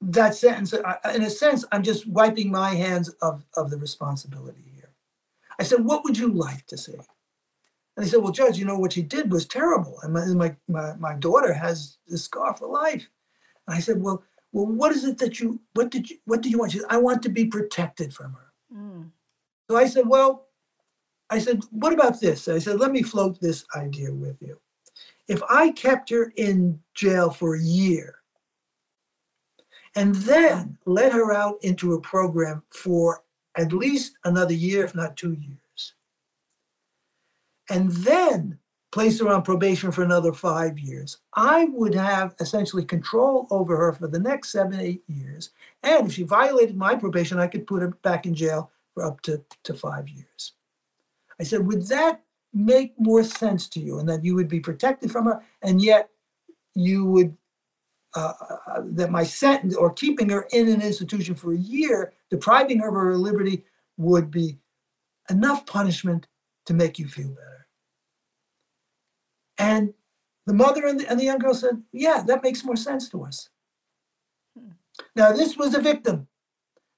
that sentence, in a sense, I'm just wiping my hands of, of the responsibility here. I said, what would you like to see? And he said, well, Judge, you know, what she did was terrible. And my, my, my, my daughter has this scar for life. And I said, well, well, what is it that you, what did you, what do you want? She said, I want to be protected from her. Mm. So I said, well, I said, what about this? I said, let me float this idea with you. If I kept her in jail for a year and then let her out into a program for at least another year, if not two years, and then place her on probation for another five years, I would have essentially control over her for the next seven, eight years. And if she violated my probation, I could put her back in jail for up to, to five years. I said, would that make more sense to you? And that you would be protected from her, and yet you would, uh, uh, that my sentence or keeping her in an institution for a year, depriving her of her liberty, would be enough punishment to make you feel better. And the mother and the, and the young girl said, yeah, that makes more sense to us. Hmm. Now, this was a victim.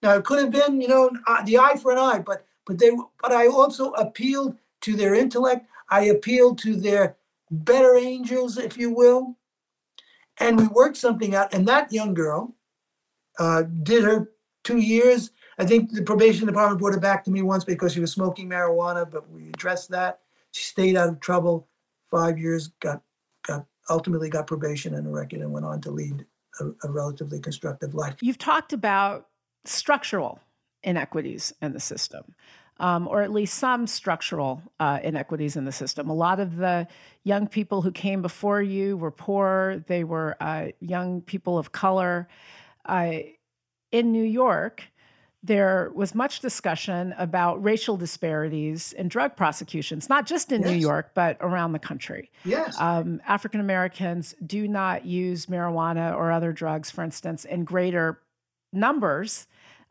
Now, it could have been, you know, uh, the eye for an eye, but but they but I also appealed to their intellect. I appealed to their better angels, if you will. And we worked something out. And that young girl uh, did her two years. I think the probation department brought it back to me once because she was smoking marijuana, but we addressed that. She stayed out of trouble. Five years, got got ultimately got probation and a record, and went on to lead a, a relatively constructive life. You've talked about structural inequities in the system um, or at least some structural uh, inequities in the system. A lot of the young people who came before you were poor, they were uh, young people of color. Uh, in New York, there was much discussion about racial disparities in drug prosecutions, not just in yes. New York, but around the country. Yes. Um, African Americans do not use marijuana or other drugs, for instance, in greater numbers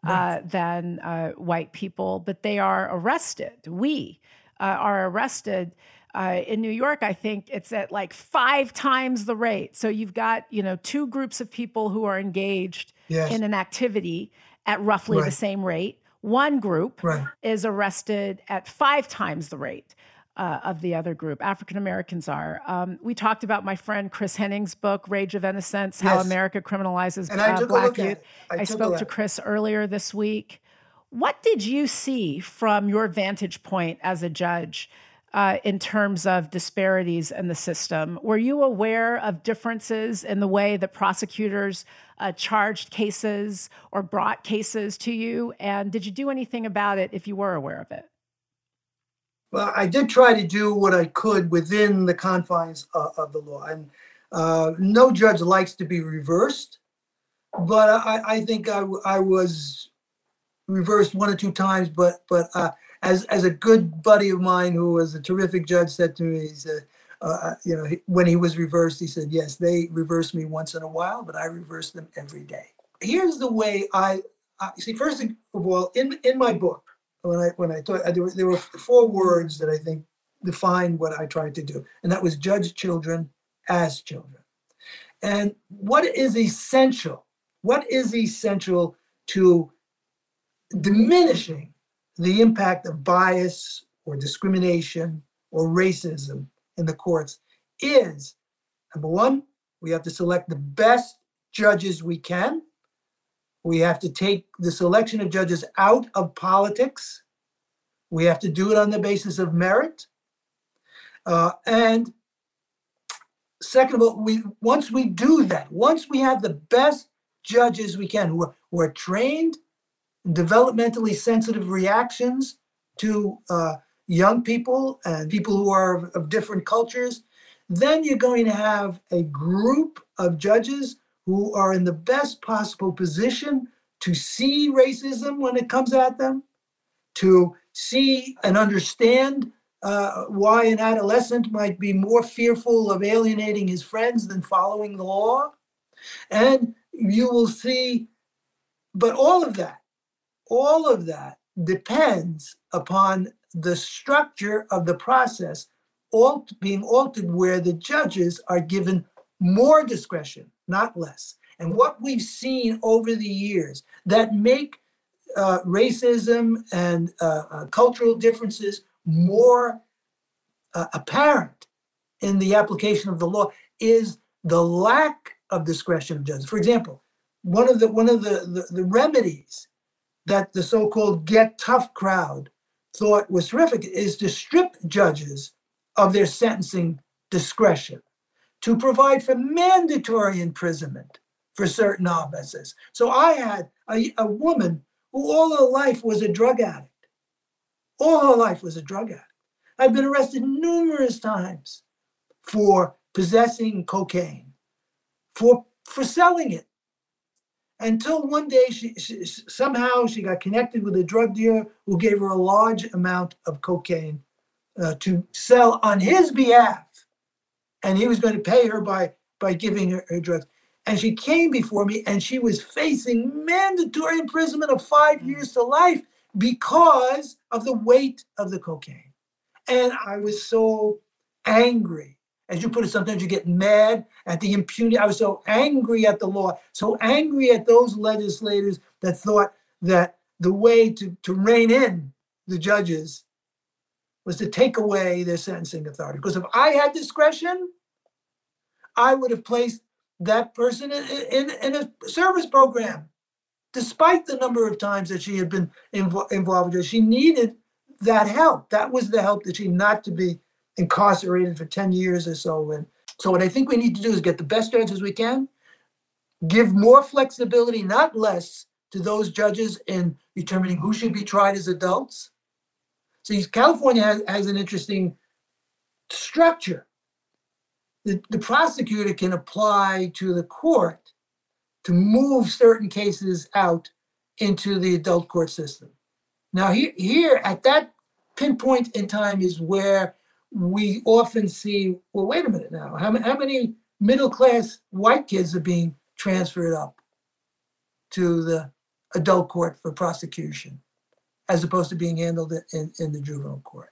uh, than uh, white people, but they are arrested. We uh, are arrested. Uh, in New York, I think it's at like five times the rate. So you've got, you know, two groups of people who are engaged yes. in an activity at roughly right. the same rate. One group right. is arrested at five times the rate uh, of the other group. African Americans are. Um, we talked about my friend Chris Henning's book, Rage of Innocence How yes. America Criminalizes uh, Black Youth. I, I spoke to Chris earlier this week. What did you see from your vantage point as a judge uh, in terms of disparities in the system? Were you aware of differences in the way that prosecutors uh, charged cases or brought cases to you? And did you do anything about it if you were aware of it? Well, I did try to do what I could within the confines of, the law. And uh, no judge likes to be reversed, but I, I think I, I, was reversed one or two times. But but uh, as as a good buddy of mine who was a terrific judge said to me, he said, uh, uh you know, when he was reversed, he said, yes, they reverse me once in a while, but I reverse them every day. Here's the way I, I see. First of all, in in my book, when I when I thought uh, there were, there were four words that I think define what I tried to do, and that was judge children as children. And what is essential? What is essential to diminishing the impact of bias or discrimination or racism in the courts is number one, we have to select the best judges we can we have to take the selection of judges out of politics. We have to do it on the basis of merit. Uh, and second of all, we once we do that, once we have the best judges we can, who are, who are trained, developmentally sensitive reactions to uh, young people and people who are of, of different cultures, then you're going to have a group of judges who are in the best possible position to see racism when it comes at them, to see and understand uh, why an adolescent might be more fearful of alienating his friends than following the law. And you will see, but all of that, all of that depends upon the structure of the process all being altered where the judges are given more discretion not less. And what we've seen over the years that make uh, racism and uh, uh, cultural differences more uh, apparent in the application of the law is the lack of discretion of judges. For example, one of the one of the, the, the remedies that the so-called get tough crowd thought was terrific is to strip judges of their sentencing discretion to provide for mandatory imprisonment for certain offenses. So I had a, a woman who all her life was a drug addict. All her life was a drug addict. I've been arrested numerous times for possessing cocaine, for for selling it. Until one day, she, she, somehow she got connected with a drug dealer who gave her a large amount of cocaine uh, to sell on his behalf and he was going to pay her by by giving her, her drugs. And she came before me, and she was facing mandatory imprisonment of five mm. years to life because of the weight of the cocaine. And I was so angry. As you put it, sometimes you get mad at the impunity. I was so angry at the law, so angry at those legislators that thought that the way to, to rein in the judges was to take away their sentencing authority. Because if I had discretion, I would have placed that person in, in, in a service program, despite the number of times that she had been invo- involved with it. She needed that help. That was the help that she not to be incarcerated for 10 years or so. And so what I think we need to do is get the best judges we can, give more flexibility, not less, to those judges in determining who should be tried as adults. So California has, has an interesting structure. The, the prosecutor can apply to the court to move certain cases out into the adult court system. Now, here, here at that pinpoint in time is where we often see well, wait a minute now, how, how many middle class white kids are being transferred up to the adult court for prosecution as opposed to being handled in, in the juvenile court?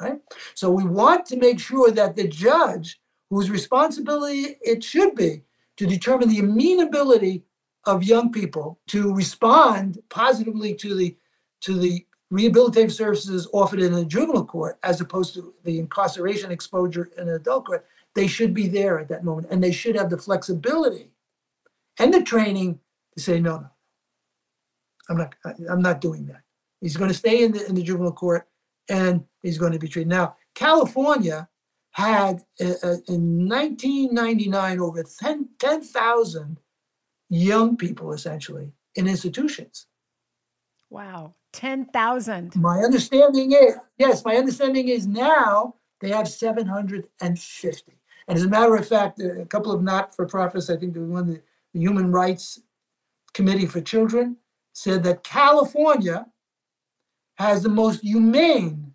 Right? So we want to make sure that the judge, whose responsibility it should be to determine the amenability of young people to respond positively to the to the rehabilitative services offered in a juvenile court as opposed to the incarceration exposure in an adult court, they should be there at that moment and they should have the flexibility and the training to say, no, no, I'm not, I'm not doing that. He's going to stay in the, in the juvenile court and he's going to be treated. Now, California had uh, uh in 1999 over 10,000 10, young people essentially in institutions. Wow. 10,000. My understanding is, yes, my understanding is now they have 750. And as a matter of fact, a couple of not-for-profits, I think the one, the Human Rights Committee for Children, said that California has the most humane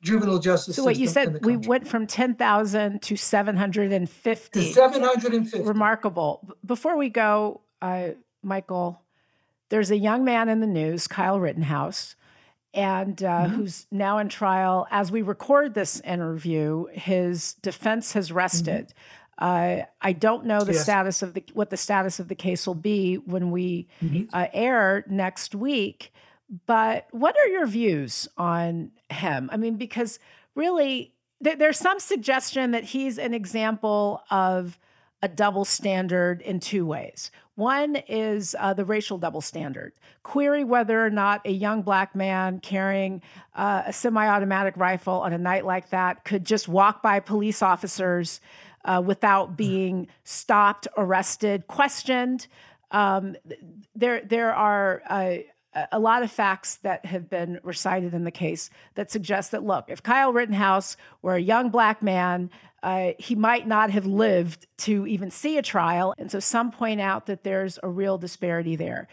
juvenile justice so what you said we went from 10,000 to 750 To 750. remarkable. Before we go uh, michael there's a young man in the news kyle rittenhouse and uh, Mhm. who's now in trial. As we record this interview his defense has rested uh, i don't know the Yes. status of the what the status of the case will be when we Mhm. uh, air next week. But what are your views on him? I mean, because really, there, there's some suggestion that he's an example of a double standard in two ways. One is uh, the racial double standard. Query whether or not a young black man carrying uh, a semi automatic rifle on a night like that could just walk by police officers uh, without being stopped, arrested, questioned. Um, there, there are uh, a- lot of facts that have been recited in the case that suggest that look, if Kyle Rittenhouse were a young black man, uh, he might not have lived to even see a trial. And so some point out that there's a real disparity there.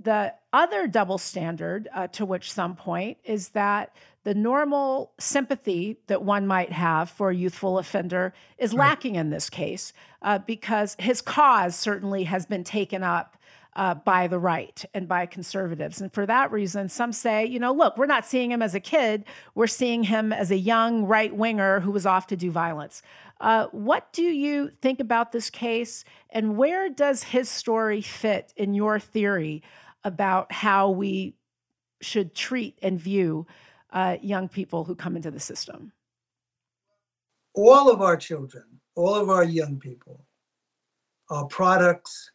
The other double standard uh, to which some point is that the normal sympathy that one might have for a youthful offender is Right. lacking in this case uh, because his cause certainly has been taken up uh, by the right and by conservatives. And for that reason, some say, you know, look, we're not seeing him as a kid, we're seeing him as a young right winger who was off to do violence. Uh, what do you think about this case, and where does his story fit in your theory about how we should treat and view uh, young people who come into the system? all of our children, all of our young people are products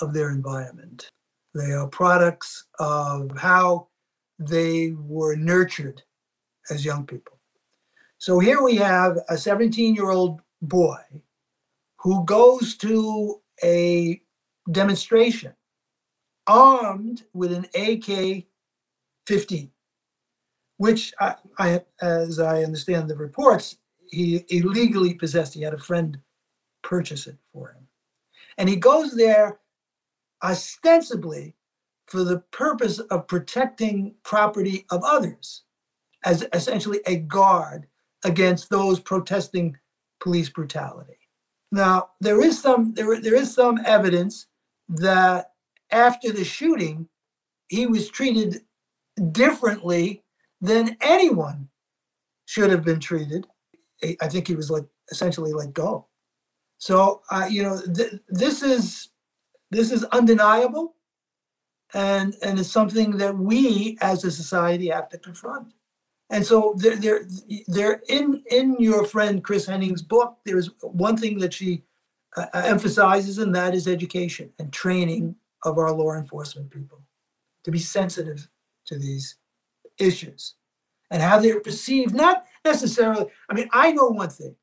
of their environment. They are products of how they were nurtured as young people. So here we have a 17 year old boy who goes to a demonstration armed with an AK 15, which I, I, as I understand the reports, he illegally possessed. He had a friend purchase it for him. And he goes there ostensibly for the purpose of protecting property of others, as essentially a guard against those protesting police brutality. Now, there is some there, there is some evidence that after the shooting, he was treated differently than anyone should have been treated. I- think he was like essentially let go. So, uh, you know, th- this is this is undeniable, and and it's something that we as a society have to confront. And so there, there, there in in your friend Chris Henning's book, there's one thing that she uh, uh, emphasizes, and that is education and training of our law enforcement people to be sensitive to these issues and how they're perceived. Not necessarily. I mean, I know one thing: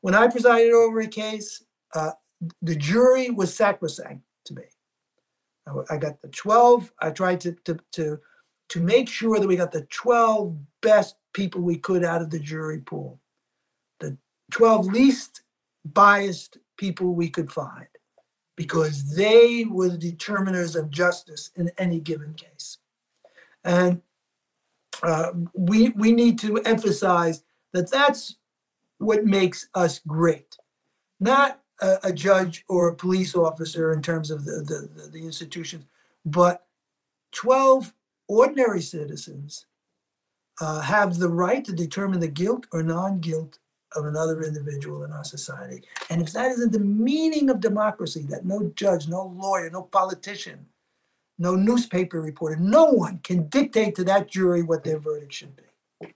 when I presided over a case, uh, the jury was sacrosanct to me. I, I got the twelve. I tried to to to to make sure that we got the 12 best people we could out of the jury pool, the 12 least biased people we could find, because they were the determiners of justice in any given case. And uh, we, we need to emphasize that that's what makes us great, not a, a judge or a police officer in terms of the, the, the, institutions, but 12 ordinary citizens uh, have the right to determine the guilt or non-guilt of another individual in our society. And if that isn't the meaning of democracy, that no judge, no lawyer, no politician, no newspaper reporter, no one can dictate to that jury what their verdict should be.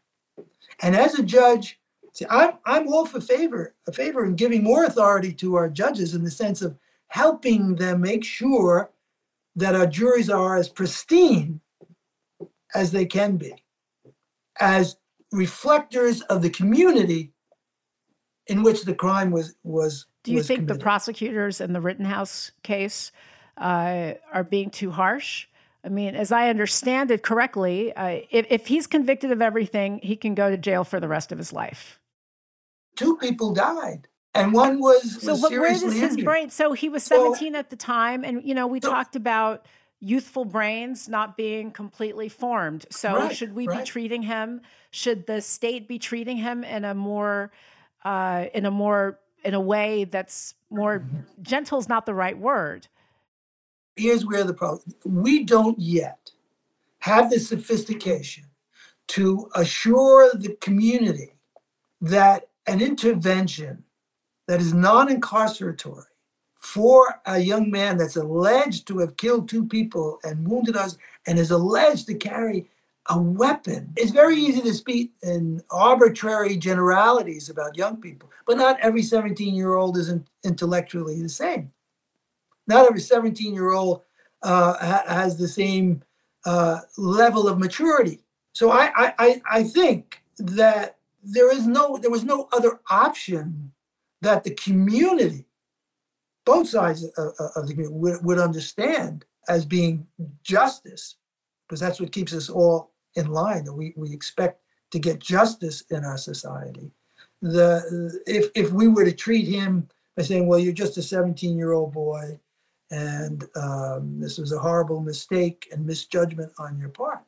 And as a judge, see, I'm, I'm all for favor, a favor in giving more authority to our judges in the sense of helping them make sure that our juries are as pristine as they can be, as reflectors of the community in which the crime was was. Do you was think committed. the prosecutors in the Rittenhouse case uh, are being too harsh? I mean, as I understand it correctly, uh, if, if he's convicted of everything, he can go to jail for the rest of his life. Two people died, and one was, So, was but where seriously does his injured. brain? So he was So- 17 at the time, and you know, we So- talked about youthful brains not being completely formed. So, Right, should we be treating him? Should the state be treating him in a more, uh, in a more, in a way that's more Mm-hmm. gentle? Is not the right word. Here's where the problem we don't yet have the sophistication to assure the community that an intervention that is non-incarceratory for a young man that's alleged to have killed two people and wounded us and is alleged to carry a weapon. It's very easy to speak in arbitrary generalities about young people but not every 17 year old is in- intellectually the same not every 17 year old uh, ha- has the same uh, level of maturity. So I, I, I- think that there is no, there was no other option that the community, both sides of, of- of the community would, would understand as being justice, because that's what keeps us all in line. That we, we expect to get justice in our society. The if if we were to treat him by saying, "Well, you're just a 17 year old boy," and um, this was a horrible mistake and misjudgment on your part.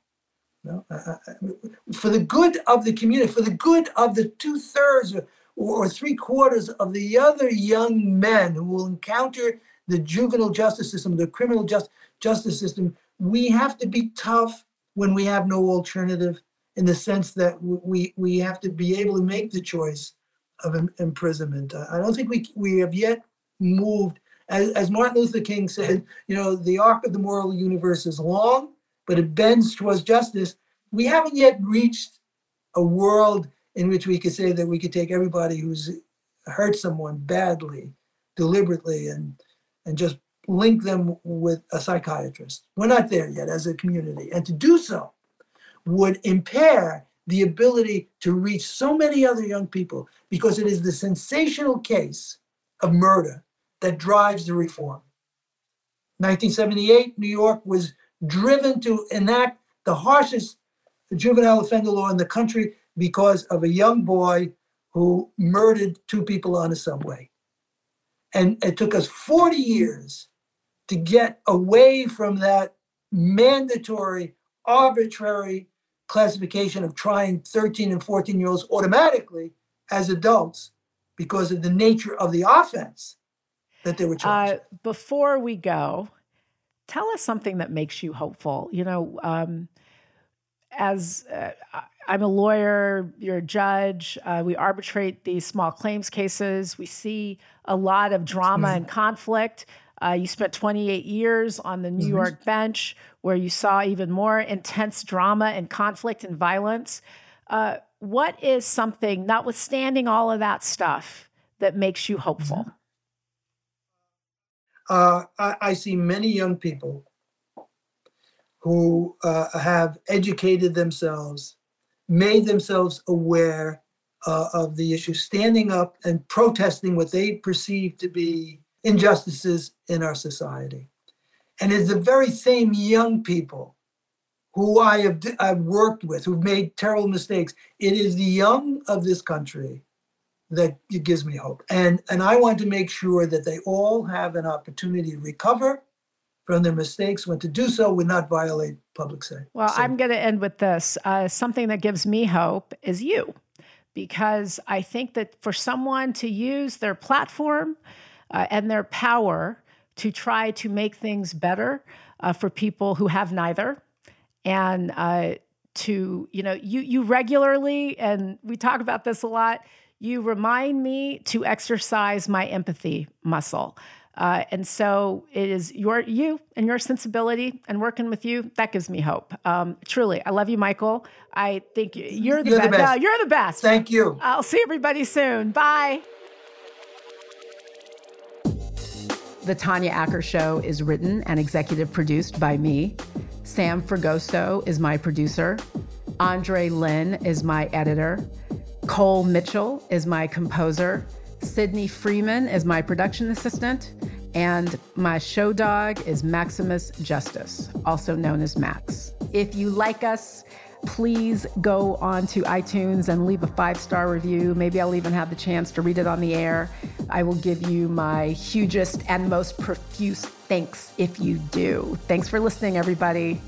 No, I- I- for the good of the community, for the good of the two thirds or, or three quarters of the other young men who will encounter the juvenile justice system, the criminal just, justice system, we have to be tough when we have no alternative. In the sense that we we have to be able to make the choice of imprisonment. I don't think we we have yet moved as, as Martin Luther King said, you know, the arc of the moral universe is long, but it bends towards justice. We haven't yet reached a world in which we could say that we could take everybody who's hurt someone badly, deliberately, and and just link them with a psychiatrist. We're not there yet as a community, and to do so would impair the ability to reach so many other young people because it is the sensational case of murder that drives the reform. 1978, New York was driven to enact the harshest juvenile offender law in the country because of a young boy who murdered two people on a subway. And it took us 40 years to get away from that mandatory, arbitrary classification of trying 13 and 14 year olds automatically as adults because of the nature of the offense that they were charged. Uh, before we go, tell us something that makes you hopeful. You know, um, as uh, I'm a lawyer, you're a judge, uh, we arbitrate these small claims cases. We see a lot of drama and conflict. Uh, you spent 28 years on the New Mhm. York bench where you saw even more intense drama and conflict and violence. Uh, what is something, notwithstanding all of that stuff, that makes you hopeful? Uh, I, I, see many young people who uh, have educated themselves, made themselves aware uh, of the issue, standing up and protesting what they perceive to be injustices in our society. And it's the very same young people who I have I've worked with who've made terrible mistakes. It is the young of this country that it gives me hope. And and I want to make sure that they all have an opportunity to recover from their mistakes when to do so would not violate public safety. Well, I'm going to end with this. Uh, something that gives me hope is you, because I think that for someone to use their platform uh, and their power to try to make things better uh, for people who have neither, and uh, to you know you you regularly and we talk about this a lot. You remind me to exercise my empathy muscle. Uh, and so it is your you and your sensibility and working with you that gives me hope. Um, truly, I love you, Michael. I think you're the, you're best. the best. No, you're the best. Thank you. I'll see everybody soon. Bye. The Tanya Acker Show is written and executive produced by me. Sam Fragoso is my producer. Andre Lynn is my editor. Cole Mitchell is my composer. Sydney Freeman is my production assistant. And my show dog is Maximus Justice, also known as Max. If you like us, please go on to iTunes and leave a five star review. Maybe I'll even have the chance to read it on the air. I will give you my hugest and most profuse thanks if you do. Thanks for listening, everybody.